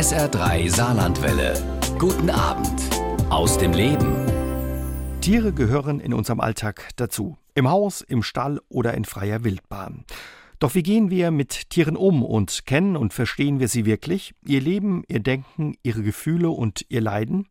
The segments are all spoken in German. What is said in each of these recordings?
SR3 Saarlandwelle. Guten Abend aus dem Leben. Tiere gehören in unserem Alltag dazu. Im Haus, im Stall oder in freier Wildbahn. Doch wie gehen wir mit Tieren um und kennen und verstehen wir sie wirklich? Ihr Leben, ihr Denken, ihre Gefühle und ihr Leiden?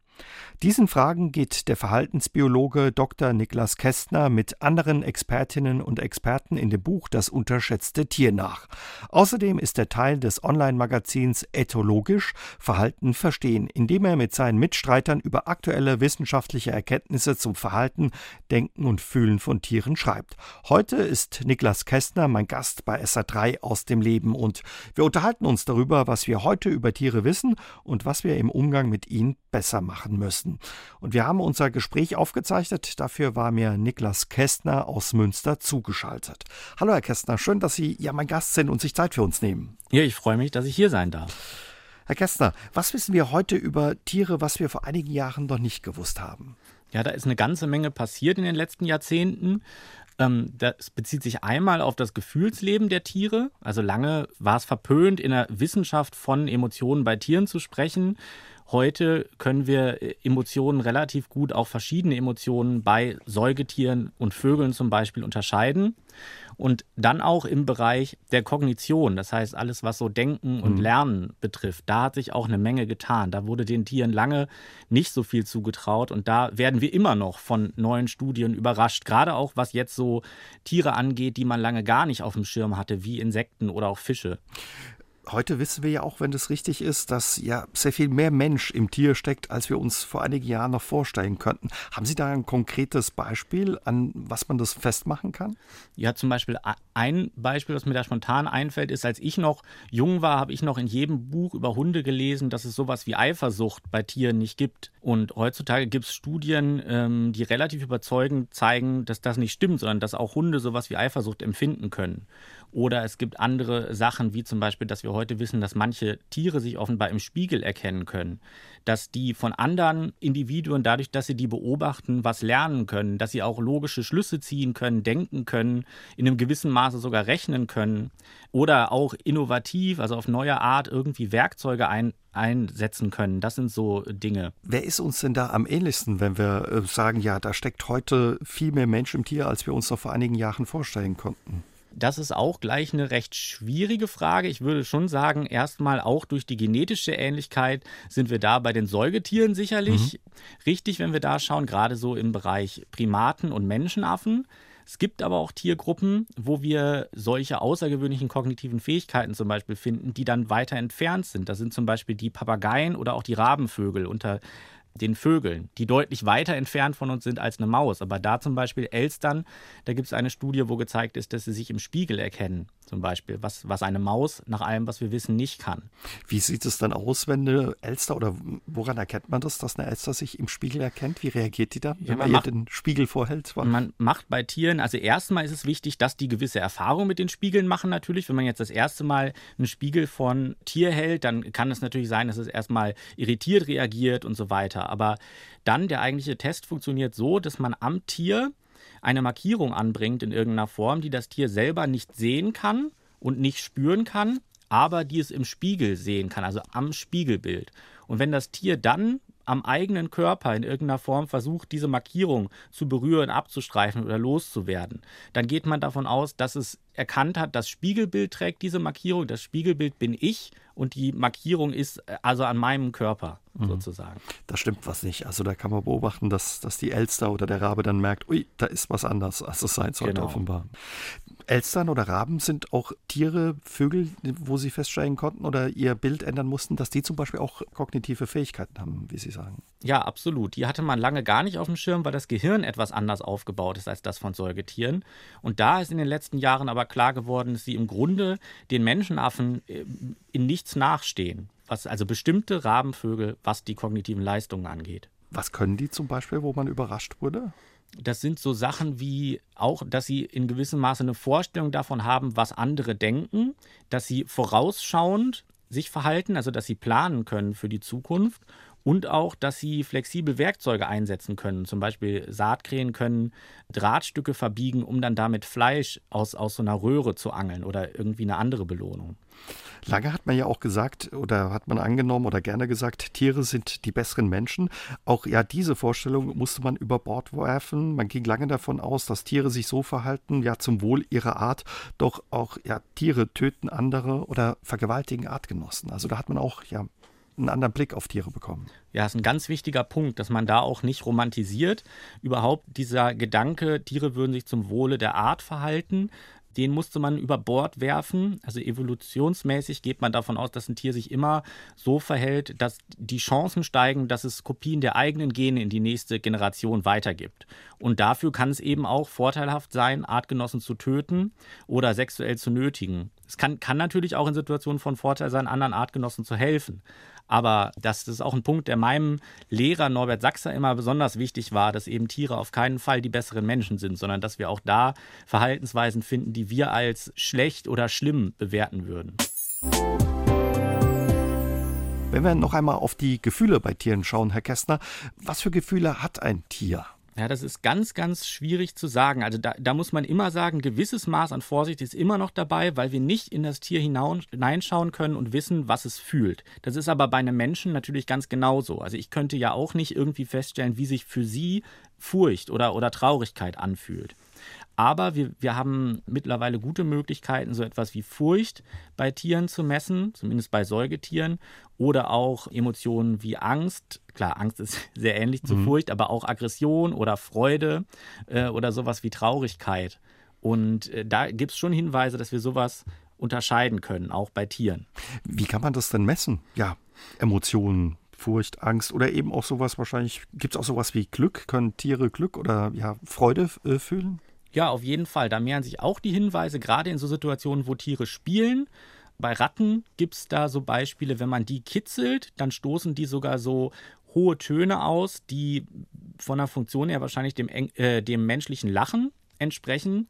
Diesen Fragen geht der Verhaltensbiologe Dr. Niklas Kästner mit anderen Expertinnen und Experten in dem Buch Das unterschätzte Tier nach. Außerdem ist er Teil des Online-Magazins Ethologisch Verhalten verstehen, in dem er mit seinen Mitstreitern über aktuelle wissenschaftliche Erkenntnisse zum Verhalten, Denken und Fühlen von Tieren schreibt. Heute ist Niklas Kästner mein Gast bei SA3 aus dem Leben und wir unterhalten uns darüber, was wir heute über Tiere wissen und was wir im Umgang mit ihnen besser machen müssen. Und wir haben unser Gespräch aufgezeichnet. Dafür war mir Niklas Kästner aus Münster zugeschaltet. Hallo, Herr Kästner, schön, dass Sie ja mein Gast sind und sich Zeit für uns nehmen. Ja, ich freue mich, dass ich hier sein darf. Herr Kästner, was wissen wir heute über Tiere, was wir vor einigen Jahren noch nicht gewusst haben? Ja, da ist eine ganze Menge passiert in den letzten Jahrzehnten. Ähm, das bezieht sich einmal auf das Gefühlsleben der Tiere. Also lange war es verpönt, in der Wissenschaft von Emotionen bei Tieren zu sprechen. Heute können wir äh, Emotionen relativ gut, auch verschiedene Emotionen bei Säugetieren und Vögeln zum Beispiel unterscheiden. Und dann auch im Bereich der Kognition, das heißt alles, was so Denken und mhm. Lernen betrifft, da hat sich auch eine Menge getan. Da wurde den Tieren lange nicht so viel zugetraut und da werden wir immer noch von neuen Studien überrascht, gerade auch was jetzt so Tiere angeht, die man lange gar nicht auf dem Schirm hatte, wie Insekten oder auch Fische heute wissen wir ja auch, wenn das richtig ist, dass ja sehr viel mehr Mensch im Tier steckt, als wir uns vor einigen Jahren noch vorstellen könnten. Haben Sie da ein konkretes Beispiel, an was man das festmachen kann? Ja, zum Beispiel ein Beispiel, was mir da spontan einfällt, ist, als ich noch jung war, habe ich noch in jedem Buch über Hunde gelesen, dass es sowas wie Eifersucht bei Tieren nicht gibt. Und heutzutage gibt es Studien, ähm, die relativ überzeugend zeigen, dass das nicht stimmt, sondern dass auch Hunde sowas wie Eifersucht empfinden können. Oder es gibt andere Sachen, wie zum Beispiel, dass wir heute wissen, dass manche Tiere sich offenbar im Spiegel erkennen können. Dass die von anderen Individuen, dadurch, dass sie die beobachten, was lernen können. Dass sie auch logische Schlüsse ziehen können, denken können, in einem gewissen Maße sogar rechnen können. Oder auch innovativ, also auf neue Art irgendwie Werkzeuge ein, einsetzen können. Das sind so Dinge. Wer ist uns denn da am ähnlichsten, wenn wir äh, sagen, ja, da steckt heute viel mehr Mensch im Tier, als wir uns noch vor einigen Jahren vorstellen konnten? Das ist auch gleich eine recht schwierige Frage. Ich würde schon sagen, erstmal auch durch die genetische Ähnlichkeit sind wir da bei den Säugetieren sicherlich mhm. richtig, wenn wir da schauen, gerade so im Bereich Primaten und Menschenaffen. Es gibt aber auch Tiergruppen, wo wir solche außergewöhnlichen kognitiven Fähigkeiten zum Beispiel finden, die dann weiter entfernt sind. Das sind zum Beispiel die Papageien oder auch die Rabenvögel unter den Vögeln, die deutlich weiter entfernt von uns sind als eine Maus. Aber da zum Beispiel Elstern, da gibt es eine Studie, wo gezeigt ist, dass sie sich im Spiegel erkennen zum Beispiel, was, was eine Maus nach allem, was wir wissen, nicht kann. Wie sieht es dann aus, wenn eine Elster oder woran erkennt man das, dass eine Elster sich im Spiegel erkennt? Wie reagiert die da, wenn ja, man, man ihr den Spiegel vorhält? Man macht bei Tieren, also erstmal ist es wichtig, dass die gewisse Erfahrung mit den Spiegeln machen natürlich. Wenn man jetzt das erste Mal einen Spiegel von Tier hält, dann kann es natürlich sein, dass es erstmal irritiert reagiert und so weiter. Aber dann der eigentliche Test funktioniert so, dass man am Tier eine Markierung anbringt in irgendeiner Form, die das Tier selber nicht sehen kann und nicht spüren kann, aber die es im Spiegel sehen kann, also am Spiegelbild. Und wenn das Tier dann am eigenen Körper in irgendeiner Form versucht, diese Markierung zu berühren, abzustreifen oder loszuwerden, dann geht man davon aus, dass es erkannt hat, das Spiegelbild trägt diese Markierung, das Spiegelbild bin ich und die Markierung ist äh, also an meinem Körper mhm. sozusagen. Da stimmt was nicht. Also da kann man beobachten, dass, dass die Elster oder der Rabe dann merkt, ui, da ist was anders, als es sein sollte genau. offenbar. Elstern oder Raben sind auch Tiere, Vögel, wo Sie feststellen konnten oder Ihr Bild ändern mussten, dass die zum Beispiel auch kognitive Fähigkeiten haben, wie Sie sagen. Ja, absolut. Die hatte man lange gar nicht auf dem Schirm, weil das Gehirn etwas anders aufgebaut ist als das von Säugetieren. Und da ist in den letzten Jahren aber klar geworden, dass sie im Grunde den Menschenaffen äh, in nichts nachstehen. Was also bestimmte Rabenvögel, was die kognitiven Leistungen angeht. Was können die zum Beispiel, wo man überrascht wurde? das sind so Sachen wie auch, dass sie in gewissem Maße eine Vorstellung davon haben, was andere denken, dass sie vorausschauend sich verhalten, also dass sie planen können für die Zukunft und auch, dass sie flexibel Werkzeuge einsetzen können. Zum Beispiel Saatkrähen können Drahtstücke verbiegen, um dann damit Fleisch aus, aus so einer Röhre zu angeln oder irgendwie eine andere Belohnung. Lange hat man ja auch gesagt oder hat man angenommen oder gerne gesagt, Tiere sind die besseren Menschen. Auch ja, diese Vorstellung musste man über Bord werfen. Man ging lange davon aus, dass Tiere sich so verhalten, ja, zum Wohl ihrer Art. Doch auch ja, Tiere töten andere oder vergewaltigen Artgenossen. Also da hat man auch ja einen anderen Blick auf Tiere bekommen. Ja, ist ein ganz wichtiger Punkt, dass man da auch nicht romantisiert. Überhaupt dieser Gedanke, Tiere würden sich zum Wohle der Art verhalten, den musste man über Bord werfen. Also evolutionsmäßig geht man davon aus, dass ein Tier sich immer so verhält, dass die Chancen steigen, dass es Kopien der eigenen Gene in die nächste Generation weitergibt. Und dafür kann es eben auch vorteilhaft sein, Artgenossen zu töten oder sexuell zu nötigen. Es kann, kann natürlich auch in Situationen von Vorteil sein, anderen Artgenossen zu helfen. Aber das, das ist auch ein Punkt, der meinem Lehrer Norbert Sachser immer besonders wichtig war, dass eben Tiere auf keinen Fall die besseren Menschen sind, sondern dass wir auch da Verhaltensweisen finden, die wir als schlecht oder schlimm bewerten würden. Wenn wir noch einmal auf die Gefühle bei Tieren schauen, Herr Kästner, was für Gefühle hat ein Tier? Ja, das ist ganz, ganz schwierig zu sagen. Also da, da, muss man immer sagen, gewisses Maß an Vorsicht ist immer noch dabei, weil wir nicht in das Tier hineinschauen können und wissen, was es fühlt. Das ist aber bei einem Menschen natürlich ganz genauso. Also ich könnte ja auch nicht irgendwie feststellen, wie sich für sie Furcht oder, oder Traurigkeit anfühlt. Aber wir, wir haben mittlerweile gute Möglichkeiten, so etwas wie Furcht bei Tieren zu messen, zumindest bei Säugetieren, oder auch Emotionen wie Angst. Klar, Angst ist sehr ähnlich zu mhm. Furcht, aber auch Aggression oder Freude äh, oder sowas wie Traurigkeit. Und äh, da gibt es schon Hinweise, dass wir sowas unterscheiden können, auch bei Tieren. Wie kann man das denn messen? Ja, Emotionen, Furcht, Angst oder eben auch sowas wahrscheinlich, gibt es auch sowas wie Glück? Können Tiere Glück oder ja, Freude äh, fühlen? Ja, auf jeden Fall. Da mehren sich auch die Hinweise, gerade in so Situationen, wo Tiere spielen. Bei Ratten gibt es da so Beispiele, wenn man die kitzelt, dann stoßen die sogar so hohe Töne aus, die von der Funktion her wahrscheinlich dem, äh, dem menschlichen Lachen entsprechen.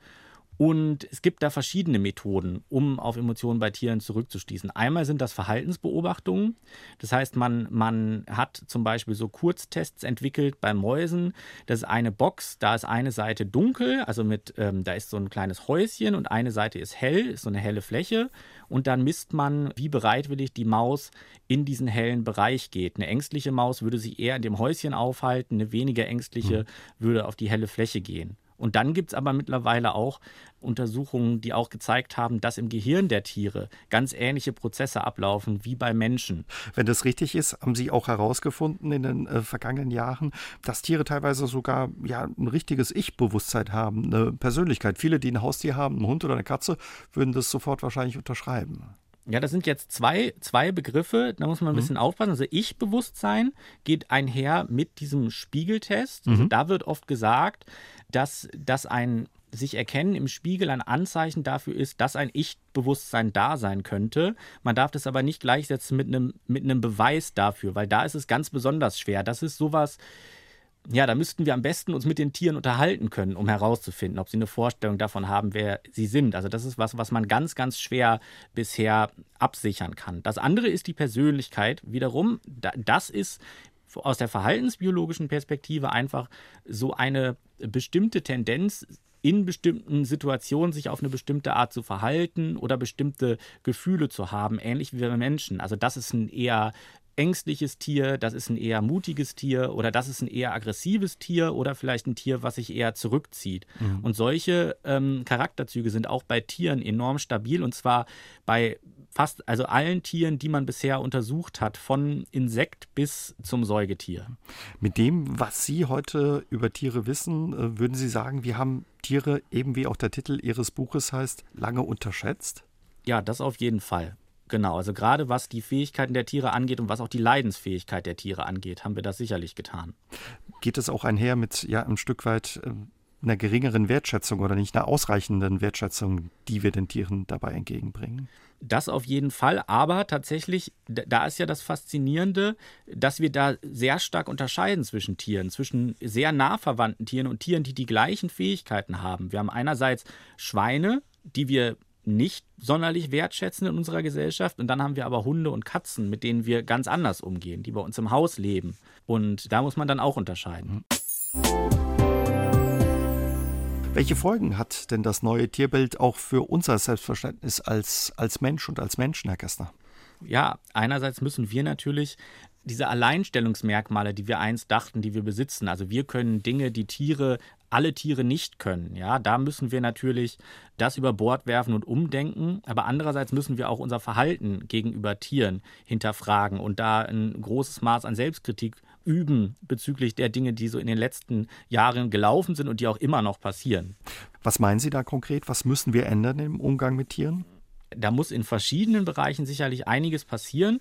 Und es gibt da verschiedene Methoden, um auf Emotionen bei Tieren zurückzuschließen. Einmal sind das Verhaltensbeobachtungen. Das heißt, man, man hat zum Beispiel so Kurztests entwickelt bei Mäusen. Das ist eine Box, da ist eine Seite dunkel, also mit, ähm, da ist so ein kleines Häuschen und eine Seite ist hell, ist so eine helle Fläche. Und dann misst man, wie bereitwillig die Maus in diesen hellen Bereich geht. Eine ängstliche Maus würde sich eher in dem Häuschen aufhalten, eine weniger ängstliche mhm. würde auf die helle Fläche gehen. Und dann gibt es aber mittlerweile auch Untersuchungen, die auch gezeigt haben, dass im Gehirn der Tiere ganz ähnliche Prozesse ablaufen wie bei Menschen. Wenn das richtig ist, haben Sie auch herausgefunden in den äh, vergangenen Jahren, dass Tiere teilweise sogar ja, ein richtiges Ich-Bewusstsein haben, eine Persönlichkeit. Viele, die ein Haustier haben, einen Hund oder eine Katze, würden das sofort wahrscheinlich unterschreiben. Ja, das sind jetzt zwei, zwei Begriffe, da muss man ein mhm. bisschen aufpassen. Also Ich-Bewusstsein geht einher mit diesem Spiegeltest. Also mhm. da wird oft gesagt, dass, dass ein sich erkennen im Spiegel ein Anzeichen dafür ist, dass ein Ich-Bewusstsein da sein könnte. Man darf das aber nicht gleichsetzen mit einem, mit einem Beweis dafür, weil da ist es ganz besonders schwer. Das ist sowas, ja, da müssten wir am besten uns mit den Tieren unterhalten können, um herauszufinden, ob sie eine Vorstellung davon haben, wer sie sind. Also das ist was, was man ganz, ganz schwer bisher absichern kann. Das andere ist die Persönlichkeit wiederum. Das ist aus der verhaltensbiologischen Perspektive einfach so eine bestimmte Tendenz, in bestimmten Situationen sich auf eine bestimmte Art zu verhalten oder bestimmte Gefühle zu haben, ähnlich wie wir Menschen. Also das ist ein eher ängstliches Tier, das ist ein eher mutiges Tier oder das ist ein eher aggressives Tier oder vielleicht ein Tier, was sich eher zurückzieht. Mhm. Und solche ähm, Charakterzüge sind auch bei Tieren enorm stabil und zwar bei fast also allen Tieren, die man bisher untersucht hat, von Insekt bis zum Säugetier. Mit dem, was Sie heute über Tiere wissen, äh, würden Sie sagen, wir haben Tiere, eben wie auch der Titel Ihres Buches heißt, lange unterschätzt? Ja, das auf jeden Fall. Genau, also gerade was die Fähigkeiten der Tiere angeht und was auch die Leidensfähigkeit der Tiere angeht, haben wir das sicherlich getan. Geht es auch einher mit ja ein Stück weit äh, einer geringeren Wertschätzung oder nicht einer ausreichenden Wertschätzung, die wir den Tieren dabei entgegenbringen? Das auf jeden Fall, aber tatsächlich, da ist ja das Faszinierende, dass wir da sehr stark unterscheiden zwischen Tieren, zwischen sehr nah verwandten Tieren und Tieren, die die gleichen Fähigkeiten haben. Wir haben einerseits Schweine, die wir nicht sonderlich wertschätzen in unserer Gesellschaft. Und dann haben wir aber Hunde und Katzen, mit denen wir ganz anders umgehen, die bei uns im Haus leben. Und da muss man dann auch unterscheiden. Welche Folgen hat denn das neue Tierbild auch für unser Selbstverständnis als, als Mensch und als Menschen, Herr Kästner? Ja, einerseits müssen wir natürlich diese Alleinstellungsmerkmale, die wir einst dachten, die wir besitzen. Also wir können Dinge, die Tiere, alle Tiere nicht können. Ja, da müssen wir natürlich das über Bord werfen und umdenken. Aber andererseits müssen wir auch unser Verhalten gegenüber Tieren hinterfragen und da ein großes Maß an Selbstkritik üben bezüglich der Dinge, die so in den letzten Jahren gelaufen sind und die auch immer noch passieren. Was meinen Sie da konkret? Was müssen wir ändern im Umgang mit Tieren? Da muss in verschiedenen Bereichen sicherlich einiges passieren.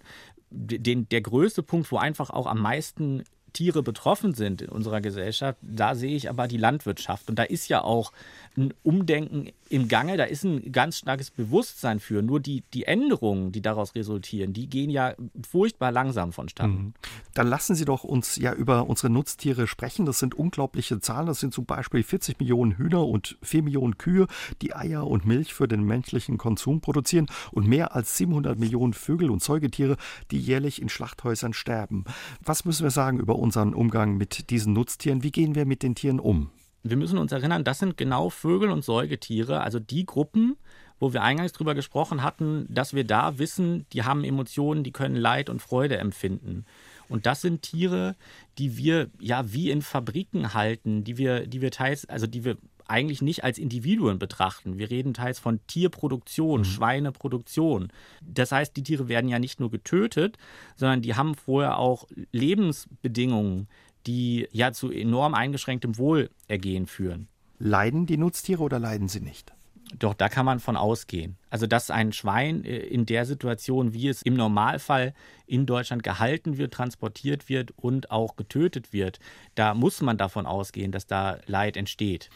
Den, der größte Punkt, wo einfach auch am meisten Tiere betroffen sind in unserer Gesellschaft, da sehe ich aber die Landwirtschaft. Und da ist ja auch ein Umdenken im Gange, da ist ein ganz starkes Bewusstsein für. Nur die, die Änderungen, die daraus resultieren, die gehen ja furchtbar langsam vonstatten. Mhm. Dann lassen Sie doch uns ja über unsere Nutztiere sprechen. Das sind unglaubliche Zahlen. Das sind zum Beispiel 40 Millionen Hühner und 4 Millionen Kühe, die Eier und Milch für den menschlichen Konsum produzieren und mehr als 700 Millionen Vögel und Säugetiere, die jährlich in Schlachthäusern sterben. Was müssen wir sagen über unseren Umgang mit diesen Nutztieren? Wie gehen wir mit den Tieren um? wir müssen uns erinnern, das sind genau Vögel und Säugetiere, also die Gruppen, wo wir eingangs drüber gesprochen hatten, dass wir da wissen, die haben Emotionen, die können Leid und Freude empfinden. Und das sind Tiere, die wir ja wie in Fabriken halten, die wir, die wir teils, also die wir eigentlich nicht als Individuen betrachten. Wir reden teils von Tierproduktion, mhm. Schweineproduktion. Das heißt, die Tiere werden ja nicht nur getötet, sondern die haben vorher auch Lebensbedingungen, die ja zu enorm eingeschränktem Wohlergehen führen. Leiden die Nutztiere oder leiden sie nicht? Doch, da kann man von ausgehen. Also, dass ein Schwein äh, in der Situation, wie es im Normalfall in Deutschland gehalten wird, transportiert wird und auch getötet wird, da muss man davon ausgehen, dass da Leid entsteht.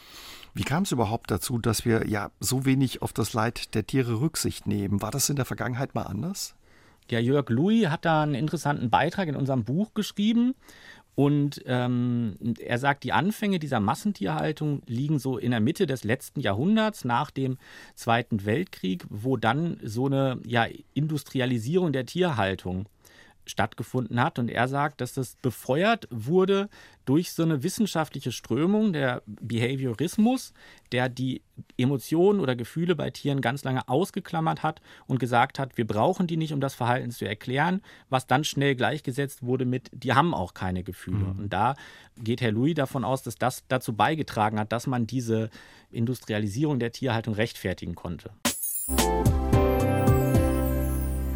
Wie kam es überhaupt dazu, dass wir ja so wenig auf das Leid der Tiere Rücksicht nehmen? War das in der Vergangenheit mal anders? Ja, Jörg Louis hat da einen interessanten Beitrag in unserem Buch geschrieben und ähm, er sagt, die Anfänge dieser Massentierhaltung liegen so in der Mitte des letzten Jahrhunderts nach dem Zweiten Weltkrieg, wo dann so eine ja, Industrialisierung der Tierhaltung stattgefunden hat. Und er sagt, dass das befeuert wurde durch so eine wissenschaftliche Strömung, der Behaviorismus, der die Emotionen oder Gefühle bei Tieren ganz lange ausgeklammert hat und gesagt hat, wir brauchen die nicht, um das Verhalten zu erklären, was dann schnell gleichgesetzt wurde mit, die haben auch keine Gefühle. Mhm. Und da geht Herr Louis davon aus, dass das dazu beigetragen hat, dass man diese Industrialisierung der Tierhaltung rechtfertigen konnte.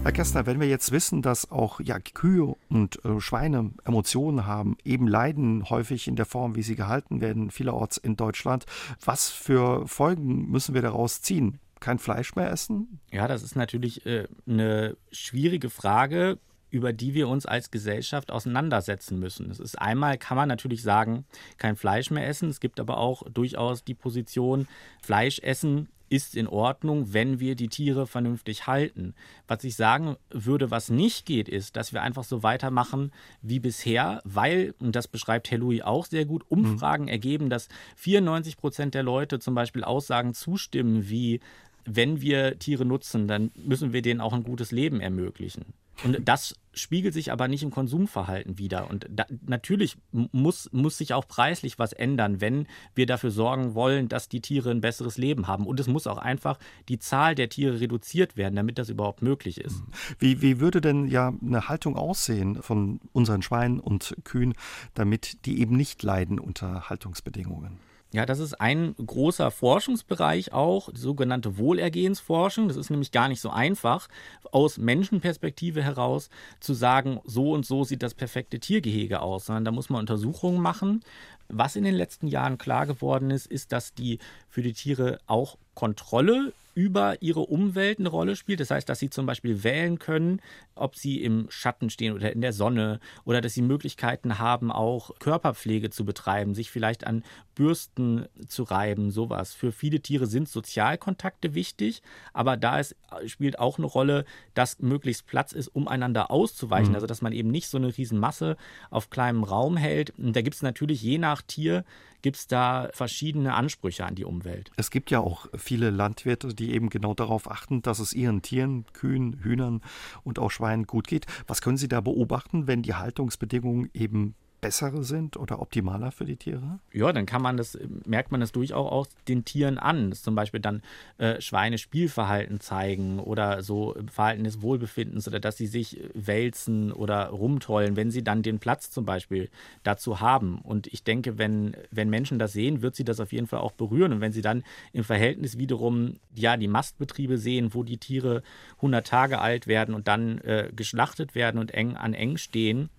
Herr Kästner, wenn wir jetzt wissen, dass auch ja, Kühe und äh, Schweine Emotionen haben, eben leiden häufig in der Form, wie sie gehalten werden, vielerorts in Deutschland, was für Folgen müssen wir daraus ziehen? Kein Fleisch mehr essen? Ja, das ist natürlich äh, eine schwierige Frage über die wir uns als Gesellschaft auseinandersetzen müssen. Es ist einmal, kann man natürlich sagen, kein Fleisch mehr essen. Es gibt aber auch durchaus die Position, Fleisch essen ist in Ordnung, wenn wir die Tiere vernünftig halten. Was ich sagen würde, was nicht geht, ist, dass wir einfach so weitermachen wie bisher, weil, und das beschreibt Herr Louis auch sehr gut, Umfragen mhm. ergeben, dass 94 Prozent der Leute zum Beispiel Aussagen zustimmen, wie wenn wir Tiere nutzen, dann müssen wir denen auch ein gutes Leben ermöglichen. Und das spiegelt sich aber nicht im Konsumverhalten wieder. Und da, natürlich muss, muss sich auch preislich was ändern, wenn wir dafür sorgen wollen, dass die Tiere ein besseres Leben haben. Und es muss auch einfach die Zahl der Tiere reduziert werden, damit das überhaupt möglich ist. Wie, wie würde denn ja eine Haltung aussehen von unseren Schweinen und Kühen, damit die eben nicht leiden unter Haltungsbedingungen? Ja, das ist ein großer Forschungsbereich auch, die sogenannte Wohlergehensforschung. Das ist nämlich gar nicht so einfach, aus Menschenperspektive heraus zu sagen, so und so sieht das perfekte Tiergehege aus, sondern da muss man Untersuchungen machen. Was in den letzten Jahren klar geworden ist, ist, dass die für die Tiere auch Kontrolle über ihre Umwelt eine Rolle spielt. Das heißt, dass sie zum Beispiel wählen können, ob sie im Schatten stehen oder in der Sonne oder dass sie Möglichkeiten haben, auch Körperpflege zu betreiben, sich vielleicht an Bürsten zu reiben, sowas. Für viele Tiere sind Sozialkontakte wichtig, aber da ist, spielt auch eine Rolle, dass möglichst Platz ist, um einander auszuweichen. Mhm. Also dass man eben nicht so eine Riesenmasse auf kleinem Raum hält. Und da gibt es natürlich je nach Tier gibt es da verschiedene Ansprüche an die Umwelt. Es gibt ja auch viele Landwirte, die eben genau darauf achten, dass es ihren Tieren, Kühen, Hühnern und auch Schweinen gut geht. Was können Sie da beobachten, wenn die Haltungsbedingungen eben bessere sind oder optimaler für die Tiere? Ja, dann kann man das, merkt man das durchaus auch den Tieren an, dass zum Beispiel dann äh, Schweine Spielverhalten zeigen oder so Verhalten des Wohlbefindens oder dass sie sich wälzen oder rumtollen, wenn sie dann den Platz zum Beispiel dazu haben. Und ich denke, wenn, wenn Menschen das sehen, wird sie das auf jeden Fall auch berühren. Und wenn sie dann im Verhältnis wiederum ja die Mastbetriebe sehen, wo die Tiere 100 Tage alt werden und dann äh, geschlachtet werden und eng an eng stehen,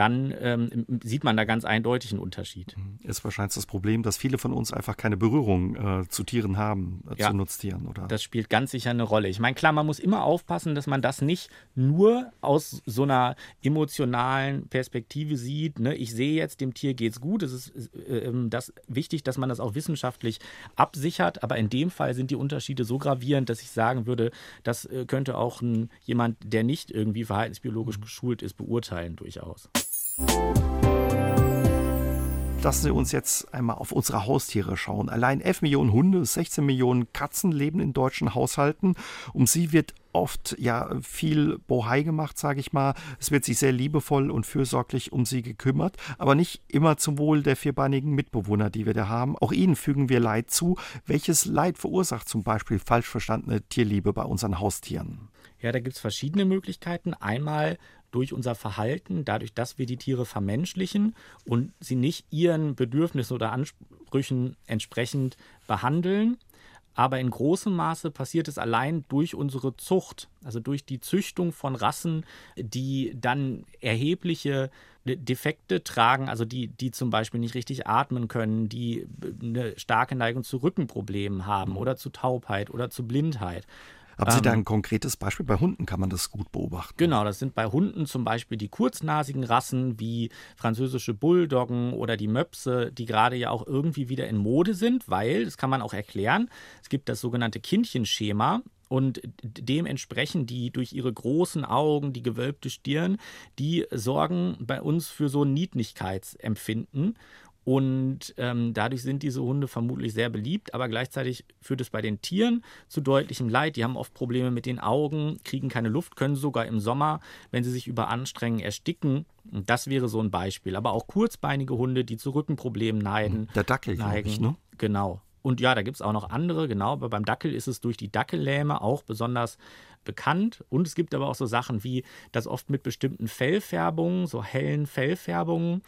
dann ähm, sieht man da ganz eindeutig einen Unterschied. Mhm. Ist wahrscheinlich das Problem, dass viele von uns einfach keine Berührung äh, zu Tieren haben, äh, ja, zu Nutztieren, oder? Das spielt ganz sicher eine Rolle. Ich meine, klar, man muss immer aufpassen, dass man das nicht nur aus so einer emotionalen Perspektive sieht. Ne? Ich sehe jetzt, dem Tier geht's gut. Es ist äh, ähm, das wichtig, dass man das auch wissenschaftlich absichert. Aber in dem Fall sind die Unterschiede so gravierend, dass ich sagen würde, das äh, könnte auch ein, jemand, der nicht irgendwie verhaltensbiologisch mhm. geschult ist, beurteilen durchaus. Lassen Sie uns jetzt einmal auf unsere Haustiere schauen. Allein 11 Millionen Hunde, 16 Millionen Katzen leben in deutschen Haushalten. Um sie wird oft ja viel Bohai gemacht, sage ich mal. Es wird sich sehr liebevoll und fürsorglich um sie gekümmert, aber nicht immer zum Wohl der vierbeinigen Mitbewohner, die wir da haben. Auch ihnen fügen wir Leid zu. Welches Leid verursacht zum Beispiel falsch verstandene Tierliebe bei unseren Haustieren? Ja, da gibt es verschiedene Möglichkeiten. Einmal durch unser Verhalten, dadurch, dass wir die Tiere vermenschlichen und sie nicht ihren Bedürfnissen oder Ansprüchen entsprechend behandeln. Aber in großem Maße passiert es allein durch unsere Zucht, also durch die Züchtung von Rassen, die dann erhebliche Defekte tragen, also die, die zum Beispiel nicht richtig atmen können, die eine starke Neigung zu Rückenproblemen haben oder zu Taubheit oder zu Blindheit. Haben Sie da ähm, ein konkretes Beispiel? Bei Hunden kann man das gut beobachten. Genau, das sind bei Hunden zum Beispiel die kurznasigen Rassen wie französische Bulldoggen oder die Möpse, die gerade ja auch irgendwie wieder in Mode sind, weil, das kann man auch erklären, es gibt das sogenannte Kindchenschema. Und dementsprechend die durch ihre großen Augen, die gewölbte Stirn, die sorgen bei uns für so ein Niedlichkeitsempfinden. Und ähm, dadurch sind diese Hunde vermutlich sehr beliebt, aber gleichzeitig führt es bei den Tieren zu deutlichem Leid. Die haben oft Probleme mit den Augen, kriegen keine Luft, können sogar im Sommer, wenn sie sich überanstrengen, ersticken. Das wäre so ein Beispiel. Aber auch kurzbeinige Hunde, die zu Rückenproblemen neiden. Der Dackel, neigen. Ich, ne? Genau. Und ja, da gibt es auch noch andere, genau, aber beim Dackel ist es durch die Dackellähme auch besonders bekannt. Und es gibt aber auch so Sachen wie, dass oft mit bestimmten Fellfärbungen, so hellen Fellfärbungen,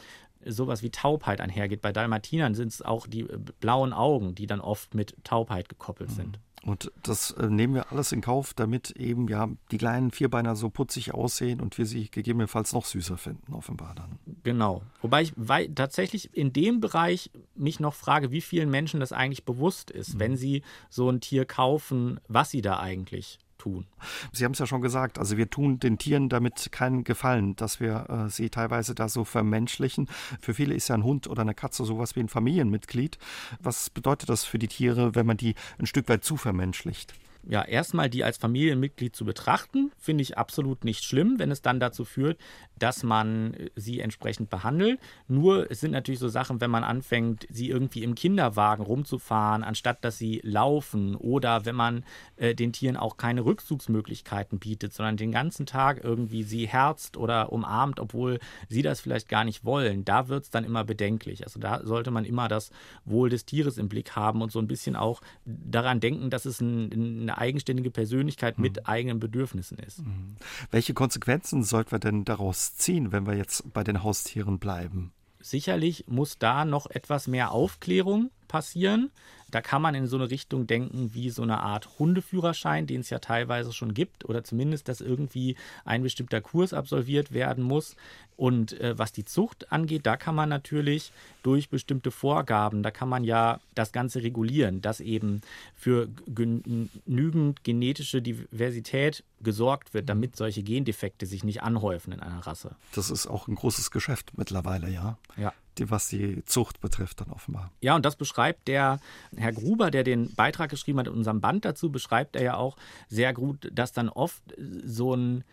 sowas wie Taubheit einhergeht. Bei Dalmatinern sind es auch die äh, blauen Augen, die dann oft mit Taubheit gekoppelt mhm. sind. Und das äh, nehmen wir alles in Kauf, damit eben ja die kleinen Vierbeiner so putzig aussehen und wir sie gegebenenfalls noch süßer finden, offenbar dann. Genau. Wobei ich weil, tatsächlich in dem Bereich mich noch frage, wie vielen Menschen das eigentlich bewusst ist, mhm. wenn sie so ein Tier kaufen, was sie da eigentlich tun. Sie haben es ja schon gesagt, also wir tun den Tieren damit keinen Gefallen, dass wir äh, sie teilweise da so vermenschlichen. Für viele ist ja ein Hund oder eine Katze sowas wie ein Familienmitglied. Was bedeutet das für die Tiere, wenn man die ein Stück weit zu vermenschlicht? Ja, erstmal die als Familienmitglied zu betrachten, finde ich absolut nicht schlimm, wenn es dann dazu führt, dass man äh, sie entsprechend behandelt. Nur es sind natürlich so Sachen, wenn man anfängt, sie irgendwie im Kinderwagen rumzufahren, anstatt dass sie laufen oder wenn man äh, den Tieren auch keine Rückzugsmöglichkeiten bietet, sondern den ganzen Tag irgendwie sie herzt oder umarmt, obwohl sie das vielleicht gar nicht wollen, da wird es dann immer bedenklich. Also da sollte man immer das Wohl des Tieres im Blick haben und so ein bisschen auch daran denken, dass es ein, eine eigenständige Persönlichkeit mhm. mit eigenen Bedürfnissen ist. Mhm. Welche Konsequenzen sollten wir denn daraus ziehen, wenn wir jetzt bei den Haustieren bleiben? Sicherlich muss da noch etwas mehr Aufklärung passieren. Da kann man in so eine Richtung denken wie so eine Art Hundeführerschein, den es ja teilweise schon gibt, oder zumindest, dass irgendwie ein bestimmter Kurs absolviert werden muss. Und äh, was die Zucht angeht, da kann man natürlich durch bestimmte Vorgaben, da kann man ja das Ganze regulieren, dass eben für genügend genetische Diversität gesorgt wird, damit solche Gendefekte sich nicht anhäufen in einer Rasse. Das ist auch ein großes Geschäft mittlerweile, ja. Ja die, was die Zucht betrifft, dann offenbar. Ja, und das beschreibt der Herr Gruber, der den Beitrag geschrieben hat in unserem Band dazu, beschreibt er ja auch sehr gut, dass dann oft so ein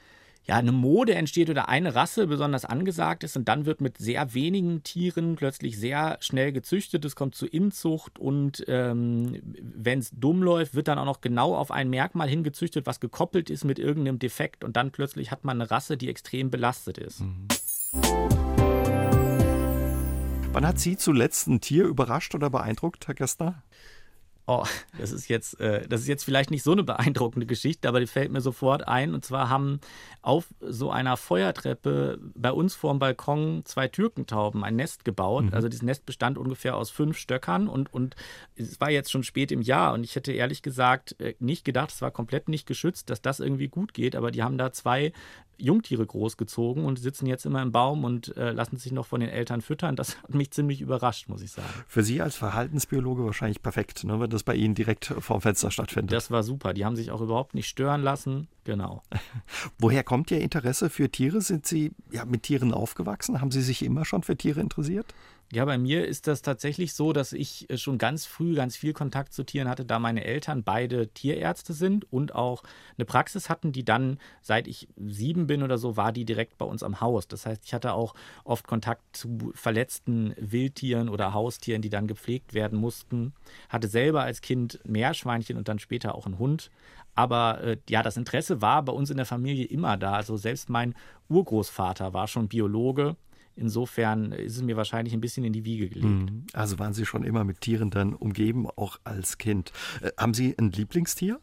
ja, eine Mode entsteht oder eine Rasse besonders angesagt ist und dann wird mit sehr wenigen Tieren plötzlich sehr schnell gezüchtet. Es kommt zu Inzucht und ähm, wenn es dumm läuft, wird dann auch noch genau auf ein Merkmal hingezüchtet, was gekoppelt ist mit irgendeinem Defekt und dann plötzlich hat man eine Rasse, die extrem belastet ist. Mhm. Wann hat Sie zuletzt ein Tier überrascht oder beeindruckt, Herr Gessner? Oh, das ist jetzt, äh, das ist jetzt vielleicht nicht so eine beeindruckende Geschichte, aber die fällt mir sofort ein. Und zwar haben auf so einer Feuertreppe bei uns vor dem Balkon zwei Türkentauben ein Nest gebaut. Mhm. Also dieses Nest bestand ungefähr aus fünf Stöckern und, und es war jetzt schon spät im Jahr und ich hätte ehrlich gesagt äh, nicht gedacht, es war komplett nicht geschützt, dass das irgendwie gut geht, aber die haben da zwei Jungtiere großgezogen und sitzen jetzt immer im Baum und äh, lassen sich noch von den Eltern füttern. Das hat mich ziemlich überrascht, muss ich sagen. Für Sie als Verhaltensbiologe wahrscheinlich perfekt, ne, wenn das bei Ihnen direkt vorm Fenster stattfindet. Das war super. Die haben sich auch überhaupt nicht stören lassen. Genau. Woher kommt Ihr Interesse für Tiere? Sind Sie ja, mit Tieren aufgewachsen? Haben Sie sich immer schon für Tiere interessiert? Ja, bei mir ist das tatsächlich so, dass ich äh, schon ganz früh ganz viel Kontakt zu Tieren hatte, da meine Eltern beide Tierärzte sind und auch eine Praxis hatten, die dann, seit ich sieben bin oder so, war die direkt bei uns am Haus. Das heißt, ich hatte auch oft Kontakt zu verletzten Wildtieren oder Haustieren, die dann gepflegt werden mussten. Hatte selber als Kind Meerschweinchen und dann später auch einen Hund. Aber äh, ja, das Interesse war bei uns in der Familie immer da. Also selbst mein Urgroßvater war schon Biologe Insofern ist es mir wahrscheinlich ein bisschen in die Wiege gelegt. Mhm. Also waren Sie schon immer mit Tieren dann umgeben, auch als Kind. Äh, haben Sie ein Lieblingstier?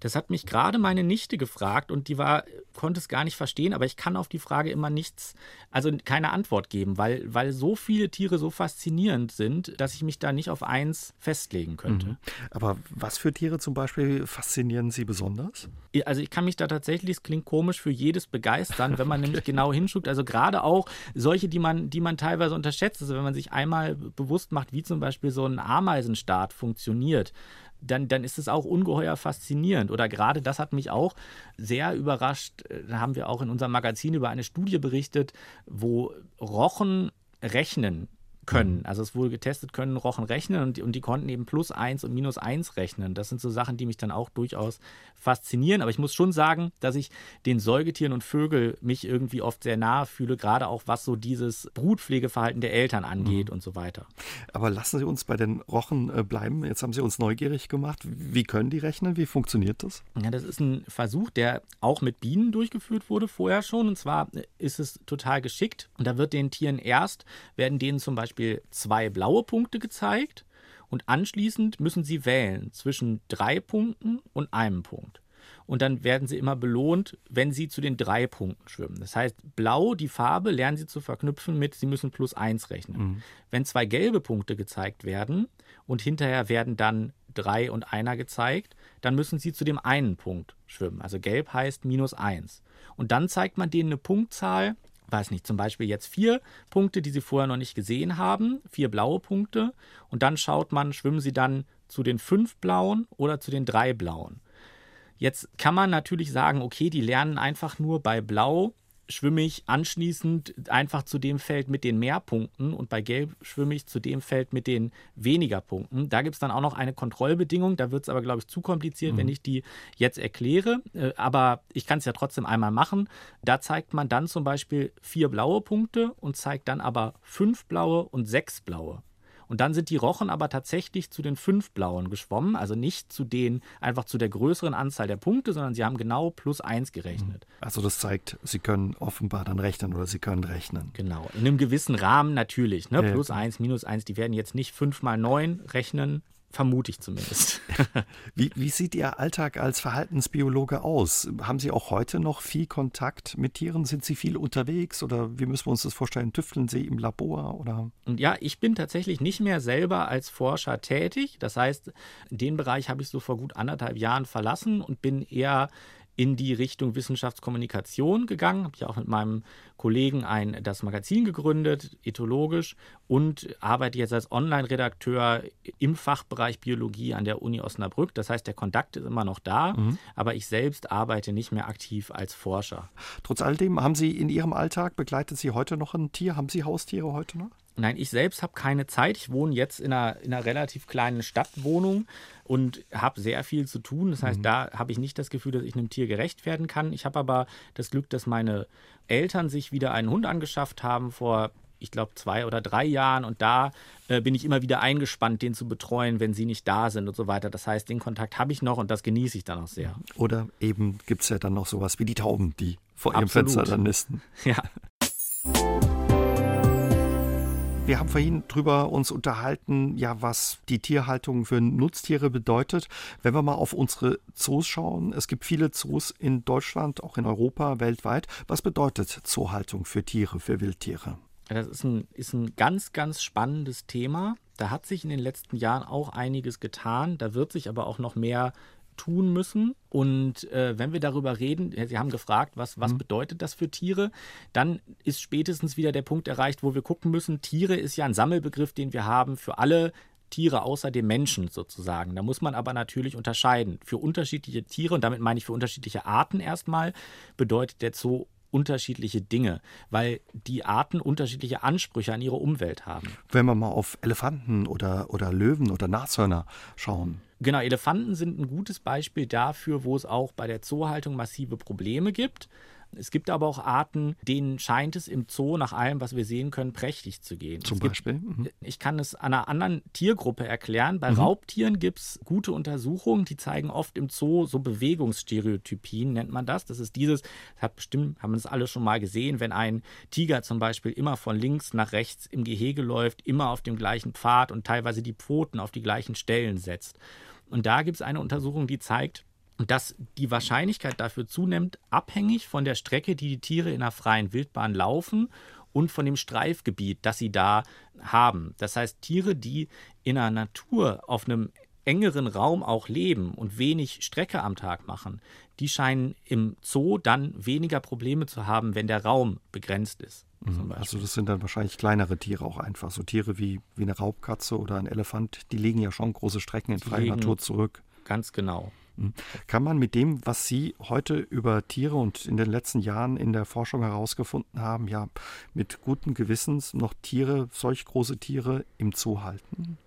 Das hat mich gerade meine Nichte gefragt und die war, konnte es gar nicht verstehen, aber ich kann auf die Frage immer nichts, also keine Antwort geben, weil, weil so viele Tiere so faszinierend sind, dass ich mich da nicht auf eins festlegen könnte. Mhm. Aber was für Tiere zum Beispiel faszinieren Sie besonders? Also ich kann mich da tatsächlich, es klingt komisch, für jedes begeistern, wenn man nämlich genau hinschaut. Also gerade auch solche, die man, die man teilweise unterschätzt. Also wenn man sich einmal bewusst macht, wie zum Beispiel so ein Ameisenstaat funktioniert dann, dann ist es auch ungeheuer faszinierend. Oder gerade das hat mich auch sehr überrascht. Da haben wir auch in unserem Magazin über eine Studie berichtet, wo Rochen rechnen können. Mhm. Also es wurde getestet, können Rochen rechnen und, und die konnten eben plus eins und minus eins rechnen. Das sind so Sachen, die mich dann auch durchaus faszinieren. Aber ich muss schon sagen, dass ich den Säugetieren und Vögel mich irgendwie oft sehr nahe fühle, gerade auch was so dieses Brutpflegeverhalten der Eltern angeht mhm. und so weiter. Aber lassen Sie uns bei den Rochen äh, bleiben. Jetzt haben Sie uns neugierig gemacht. Wie können die rechnen? Wie funktioniert das? Ja, das ist ein Versuch, der auch mit Bienen durchgeführt wurde vorher schon. Und zwar ist es total geschickt. Und da wird den Tieren erst, werden denen zum Beispiel Beispiel zwei blaue Punkte gezeigt und anschließend müssen Sie wählen zwischen drei Punkten und einem Punkt. Und dann werden Sie immer belohnt, wenn Sie zu den drei Punkten schwimmen. Das heißt, blau, die Farbe, lernen Sie zu verknüpfen mit, Sie müssen plus eins rechnen. Mhm. Wenn zwei gelbe Punkte gezeigt werden und hinterher werden dann drei und einer gezeigt, dann müssen Sie zu dem einen Punkt schwimmen. Also gelb heißt minus eins. Und dann zeigt man denen eine Punktzahl, weiß nicht, zum Beispiel jetzt vier Punkte, die Sie vorher noch nicht gesehen haben, vier blaue Punkte. Und dann schaut man, schwimmen Sie dann zu den fünf blauen oder zu den drei blauen. Jetzt kann man natürlich sagen, okay, die lernen einfach nur bei Blau schwimme ich anschließend einfach zu dem Feld mit den mehr Punkten und bei Gelb schwimme ich zu dem Feld mit den weniger Punkten. Da gibt es dann auch noch eine Kontrollbedingung, da wird es aber, glaube ich, zu kompliziert, mhm. wenn ich die jetzt erkläre. Äh, aber ich kann es ja trotzdem einmal machen. Da zeigt man dann zum Beispiel vier blaue Punkte und zeigt dann aber fünf blaue und sechs blaue. Und dann sind die Rochen aber tatsächlich zu den fünf Blauen geschwommen, also nicht zu den, einfach zu der größeren Anzahl der Punkte, sondern sie haben genau plus eins gerechnet. Also das zeigt, sie können offenbar dann rechnen oder sie können rechnen. Genau, in einem gewissen Rahmen natürlich. Ne? Plus eins, minus eins, die werden jetzt nicht fünf mal neun rechnen, Vermute ich zumindest. wie, wie, sieht Ihr Alltag als Verhaltensbiologe aus? Haben Sie auch heute noch viel Kontakt mit Tieren? Sind Sie viel unterwegs oder wie müssen wir uns das vorstellen? Tüfteln Sie im Labor oder? Ja, ich bin tatsächlich nicht mehr selber als Forscher tätig. Das heißt, den Bereich habe ich so vor gut anderthalb Jahren verlassen und bin eher in die Richtung Wissenschaftskommunikation gegangen. Habe ich auch mit meinem Kollegen ein das Magazin gegründet, ethologisch, und arbeite jetzt als Online-Redakteur im Fachbereich Biologie an der Uni Osnabrück. Das heißt, der Kontakt ist immer noch da, mhm. aber ich selbst arbeite nicht mehr aktiv als Forscher. Trotz alledem haben Sie in Ihrem Alltag begleitet Sie heute noch ein Tier? Haben Sie Haustiere heute noch? Nein, ich selbst habe keine Zeit. Ich wohne jetzt in einer, in einer relativ kleinen Stadtwohnung und habe sehr viel zu tun. Das heißt, mhm. da habe ich nicht das Gefühl, dass ich einem Tier gerecht werden kann. Ich habe aber das Glück, dass meine Eltern sich wieder einen Hund angeschafft haben vor ich glaube, zwei oder drei Jahren. Und da äh, bin ich immer wieder eingespannt, den zu betreuen, wenn sie nicht da sind und so weiter. Das heißt, den Kontakt habe ich noch und das genieße ich dann auch sehr. Oder eben gibt es ja dann noch sowas wie die Tauben, die vor Absolut. ihrem Fenster dann nisten. Ja. Wir haben vorhin drüber uns unterhalten, ja, was die Tierhaltung für Nutztiere bedeutet. Wenn wir mal auf unsere Zoos schauen, es gibt viele Zoos in Deutschland, auch in Europa, weltweit. Was bedeutet Zoohaltung für Tiere, für Wildtiere? Das ist ein, ist ein ganz, ganz spannendes Thema. Da hat sich in den letzten Jahren auch einiges getan. Da wird sich aber auch noch mehr tun müssen. Und äh, wenn wir darüber reden, Sie haben gefragt, was, was mhm. bedeutet das für Tiere, dann ist spätestens wieder der Punkt erreicht, wo wir gucken müssen, Tiere ist ja ein Sammelbegriff, den wir haben für alle Tiere außer dem Menschen sozusagen. Da muss man aber natürlich unterscheiden. Für unterschiedliche Tiere, und damit meine ich für unterschiedliche Arten erstmal, bedeutet der Zoo unterschiedliche Dinge, weil die Arten unterschiedliche Ansprüche an ihre Umwelt haben. Wenn wir mal auf Elefanten oder, oder Löwen oder Nashörner schauen. Genau, Elefanten sind ein gutes Beispiel dafür, wo es auch bei der Zoohaltung massive Probleme gibt. Es gibt aber auch Arten, denen scheint es im Zoo nach allem, was wir sehen können, prächtig zu gehen. Zum gibt, Beispiel? Mhm. Ich kann es einer anderen Tiergruppe erklären. Bei mhm. Raubtieren gibt es gute Untersuchungen, die zeigen oft im Zoo so Bewegungsstereotypien, nennt man das. Das ist dieses, das hat bestimmt, haben wir es alle schon mal gesehen, wenn ein Tiger zum Beispiel immer von links nach rechts im Gehege läuft, immer auf dem gleichen Pfad und teilweise die Pfoten auf die gleichen Stellen setzt. Und da gibt es eine Untersuchung, die zeigt, dass die Wahrscheinlichkeit dafür zunimmt, abhängig von der Strecke, die die Tiere in der freien Wildbahn laufen und von dem Streifgebiet, das sie da haben. Das heißt, Tiere, die in der Natur auf einem engeren Raum auch leben und wenig Strecke am Tag machen, die scheinen im Zoo dann weniger Probleme zu haben, wenn der Raum begrenzt ist. Mhm. Also das sind dann wahrscheinlich kleinere Tiere auch einfach. So Tiere wie, wie eine Raubkatze oder ein Elefant, die legen ja schon große Strecken in freier Natur zurück. Ganz genau. Hm. Kann man mit dem, was Sie heute über Tiere und in den letzten Jahren in der Forschung herausgefunden haben, ja mit gutem Gewissens noch Tiere, solch große Tiere im Zoo halten?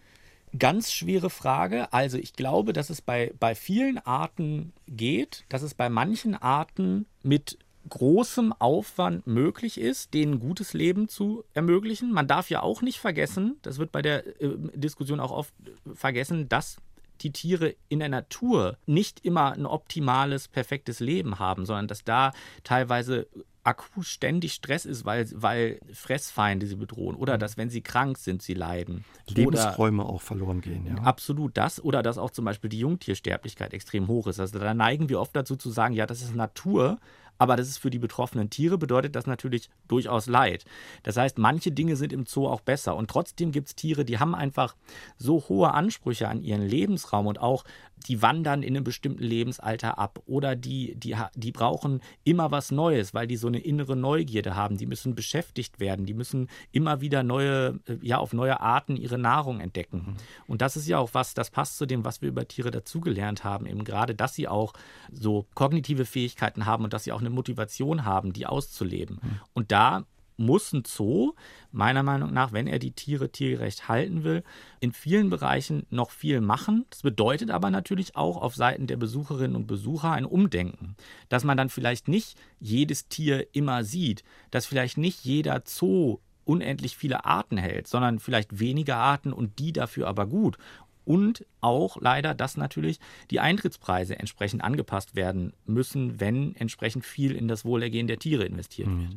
Ganz schwere Frage. Also ich glaube, dass es bei, bei vielen Arten geht, dass es bei manchen Arten mit großem Aufwand möglich ist, denen gutes Leben zu ermöglichen. Man darf ja auch nicht vergessen, das wird bei der äh, Diskussion auch oft vergessen, dass die Tiere in der Natur nicht immer ein optimales, perfektes Leben haben, sondern dass da teilweise akut ständig Stress ist, weil, weil Fressfeinde sie bedrohen oder mhm. dass, wenn sie krank sind, sie leiden. Lebensräume auch verloren gehen, ja. Absolut das oder dass auch zum Beispiel die Jungtiersterblichkeit extrem hoch ist. Also da neigen wir oft dazu zu sagen, ja, das ist Natur, aber das ist für die betroffenen Tiere, bedeutet das natürlich durchaus Leid. Das heißt, manche Dinge sind im Zoo auch besser. Und trotzdem gibt es Tiere, die haben einfach so hohe Ansprüche an ihren Lebensraum und auch die wandern in einem bestimmten Lebensalter ab oder die, die, die brauchen immer was Neues, weil die so eine innere Neugierde haben. Die müssen beschäftigt werden, die müssen immer wieder neue, äh, ja, auf neue Arten ihre Nahrung entdecken. Und das ist ja auch was, das passt zu dem, was wir über Tiere dazugelernt haben, eben gerade, dass sie auch so kognitive Fähigkeiten haben und dass sie auch eine Motivation haben, die auszuleben. Und da muss ein Zoo, meiner Meinung nach, wenn er die Tiere tiergerecht halten will, in vielen Bereichen noch viel machen. Das bedeutet aber natürlich auch auf Seiten der Besucherinnen und Besucher ein Umdenken. Dass man dann vielleicht nicht jedes Tier immer sieht, dass vielleicht nicht jeder Zoo unendlich viele Arten hält, sondern vielleicht weniger Arten und die dafür aber gut und auch leider, dass natürlich die Eintrittspreise entsprechend angepasst werden müssen, wenn entsprechend viel in das Wohlergehen der Tiere investiert mhm. wird.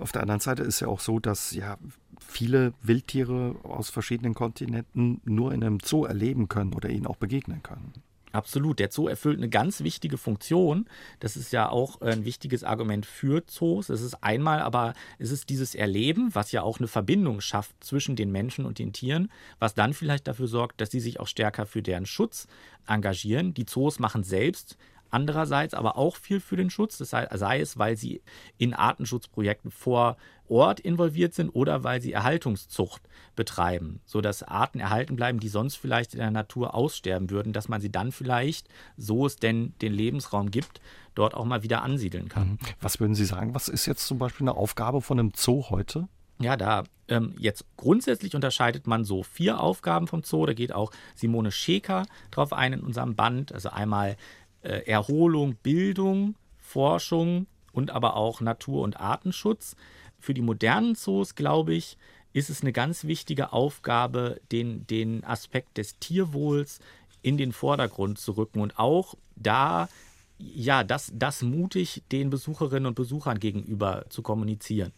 Auf der anderen Seite ist ja auch so, dass ja viele Wildtiere aus verschiedenen Kontinenten nur in einem Zoo erleben können oder ihnen auch begegnen können. Absolut. Der Zoo erfüllt eine ganz wichtige Funktion. Das ist ja auch ein wichtiges Argument für Zoos. Es ist einmal aber, es ist dieses Erleben, was ja auch eine Verbindung schafft zwischen den Menschen und den Tieren, was dann vielleicht dafür sorgt, dass sie sich auch stärker für deren Schutz engagieren. Die Zoos machen selbst andererseits aber auch viel für den Schutz, das sei, sei es, weil sie in Artenschutzprojekten vor Ort involviert sind oder weil sie Erhaltungszucht betreiben, sodass Arten erhalten bleiben, die sonst vielleicht in der Natur aussterben würden, dass man sie dann vielleicht, so es denn den Lebensraum gibt, dort auch mal wieder ansiedeln kann. Mhm. Was würden Sie sagen, was ist jetzt zum Beispiel eine Aufgabe von einem Zoo heute? Ja, da ähm, jetzt grundsätzlich unterscheidet man so vier Aufgaben vom Zoo. Da geht auch Simone Scheker drauf ein in unserem Band. Also einmal äh, Erholung, Bildung, Forschung und aber auch Natur- und Artenschutz. Für die modernen Zoos, glaube ich, ist es eine ganz wichtige Aufgabe, den, den Aspekt des Tierwohls in den Vordergrund zu rücken und auch da ja, das, das mutig den Besucherinnen und Besuchern gegenüber zu kommunizieren.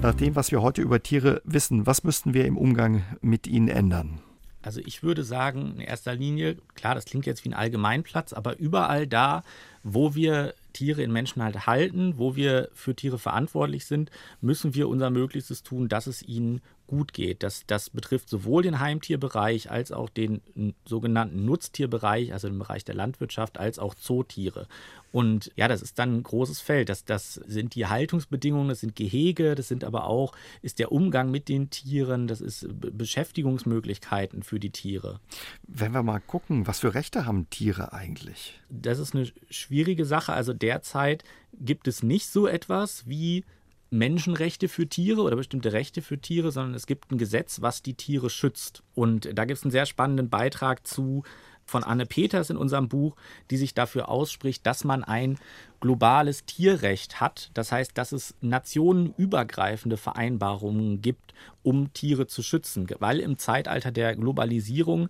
Nach dem, was wir heute über Tiere wissen, was müssten wir im Umgang mit ihnen ändern? Also ich würde sagen, in erster Linie, klar, das klingt jetzt wie ein Allgemeinplatz, aber überall da, wo wir Tiere in Menschen halt halten, wo wir für Tiere verantwortlich sind, müssen wir unser Möglichstes tun, dass es ihnen gut geht. Das, das betrifft sowohl den Heimtierbereich als auch den sogenannten Nutztierbereich, also den Bereich der Landwirtschaft, als auch Zootiere. Und ja, das ist dann ein großes Feld. Das, das sind die Haltungsbedingungen, das sind Gehege, das sind aber auch, ist der Umgang mit den Tieren, das ist Beschäftigungsmöglichkeiten für die Tiere. Wenn wir mal gucken, was für Rechte haben Tiere eigentlich? Das ist eine schwierige Sache. Also derzeit gibt es nicht so etwas wie Menschenrechte für Tiere oder bestimmte Rechte für Tiere, sondern es gibt ein Gesetz, was die Tiere schützt. Und da gibt es einen sehr spannenden Beitrag zu von Anne Peters in unserem Buch, die sich dafür ausspricht, dass man ein globales Tierrecht hat. Das heißt, dass es nationenübergreifende Vereinbarungen gibt, um Tiere zu schützen. Weil im Zeitalter der Globalisierung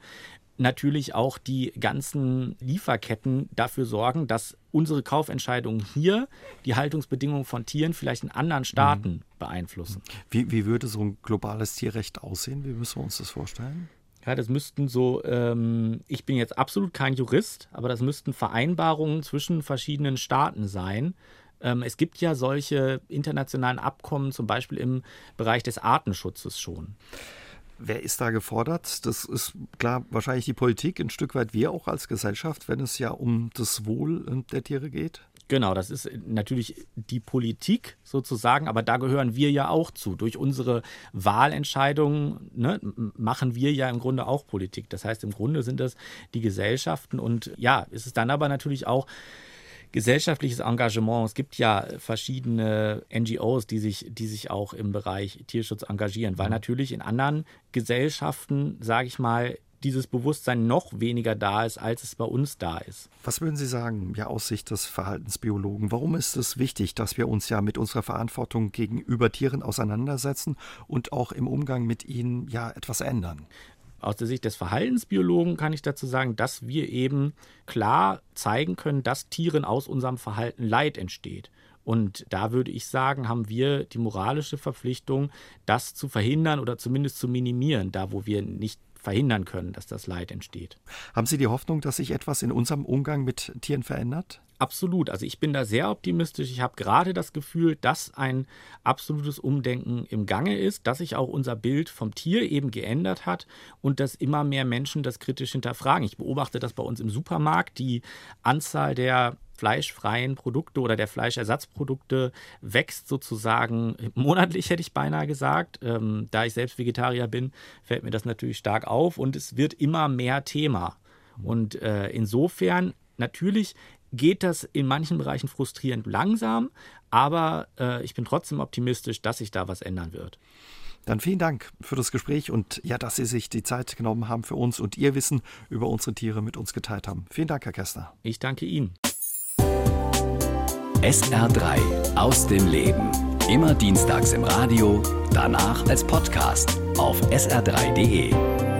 natürlich auch die ganzen Lieferketten dafür sorgen, dass unsere Kaufentscheidungen hier die Haltungsbedingungen von Tieren vielleicht in anderen Staaten mhm. beeinflussen. Wie, wie würde so ein globales Tierrecht aussehen? Wie müssen wir uns das vorstellen? Ja, das müssten so, ähm, ich bin jetzt absolut kein Jurist, aber das müssten Vereinbarungen zwischen verschiedenen Staaten sein. Ähm, es gibt ja solche internationalen Abkommen, zum Beispiel im Bereich des Artenschutzes schon. Wer ist da gefordert? Das ist klar wahrscheinlich die Politik, ein Stück weit wir auch als Gesellschaft, wenn es ja um das Wohl der Tiere geht. Genau, das ist natürlich die Politik sozusagen, aber da gehören wir ja auch zu. Durch unsere Wahlentscheidungen ne, machen wir ja im Grunde auch Politik. Das heißt, im Grunde sind das die Gesellschaften und ja, ist es dann aber natürlich auch gesellschaftliches Engagement. Es gibt ja verschiedene NGOs, die sich, die sich auch im Bereich Tierschutz engagieren, weil mhm. natürlich in anderen Gesellschaften, sage ich mal, dieses Bewusstsein noch weniger da ist, als es bei uns da ist. Was würden Sie sagen, ja, aus Sicht des Verhaltensbiologen? Warum ist es wichtig, dass wir uns ja mit unserer Verantwortung gegenüber Tieren auseinandersetzen und auch im Umgang mit ihnen ja etwas ändern? Aus der Sicht des Verhaltensbiologen kann ich dazu sagen, dass wir eben klar zeigen können, dass Tieren aus unserem Verhalten Leid entsteht. Und da würde ich sagen, haben wir die moralische Verpflichtung, das zu verhindern oder zumindest zu minimieren, da wo wir nicht verhindern können, dass das Leid entsteht. Haben Sie die Hoffnung, dass sich etwas in unserem Umgang mit Tieren verändert? Absolut. Also ich bin da sehr optimistisch. Ich habe gerade das Gefühl, dass ein absolutes Umdenken im Gange ist, dass sich auch unser Bild vom Tier eben geändert hat und dass immer mehr Menschen das kritisch hinterfragen. Ich beobachte das bei uns im Supermarkt. Die Anzahl der fleischfreien Produkte oder der Fleischersatzprodukte wächst sozusagen monatlich, hätte ich beinahe gesagt. Ähm, da ich selbst Vegetarier bin, fällt mir das natürlich stark auf und es wird immer mehr Thema. Und äh, insofern, natürlich geht das in manchen Bereichen frustrierend langsam, aber äh, ich bin trotzdem optimistisch, dass sich da was ändern wird. Dann vielen Dank für das Gespräch und ja, dass Sie sich die Zeit genommen haben für uns und Ihr Wissen über unsere Tiere mit uns geteilt haben. Vielen Dank, Herr Kästner. Ich danke Ihnen. SR3 aus dem Leben. Immer dienstags im Radio, danach als Podcast auf sr3.de.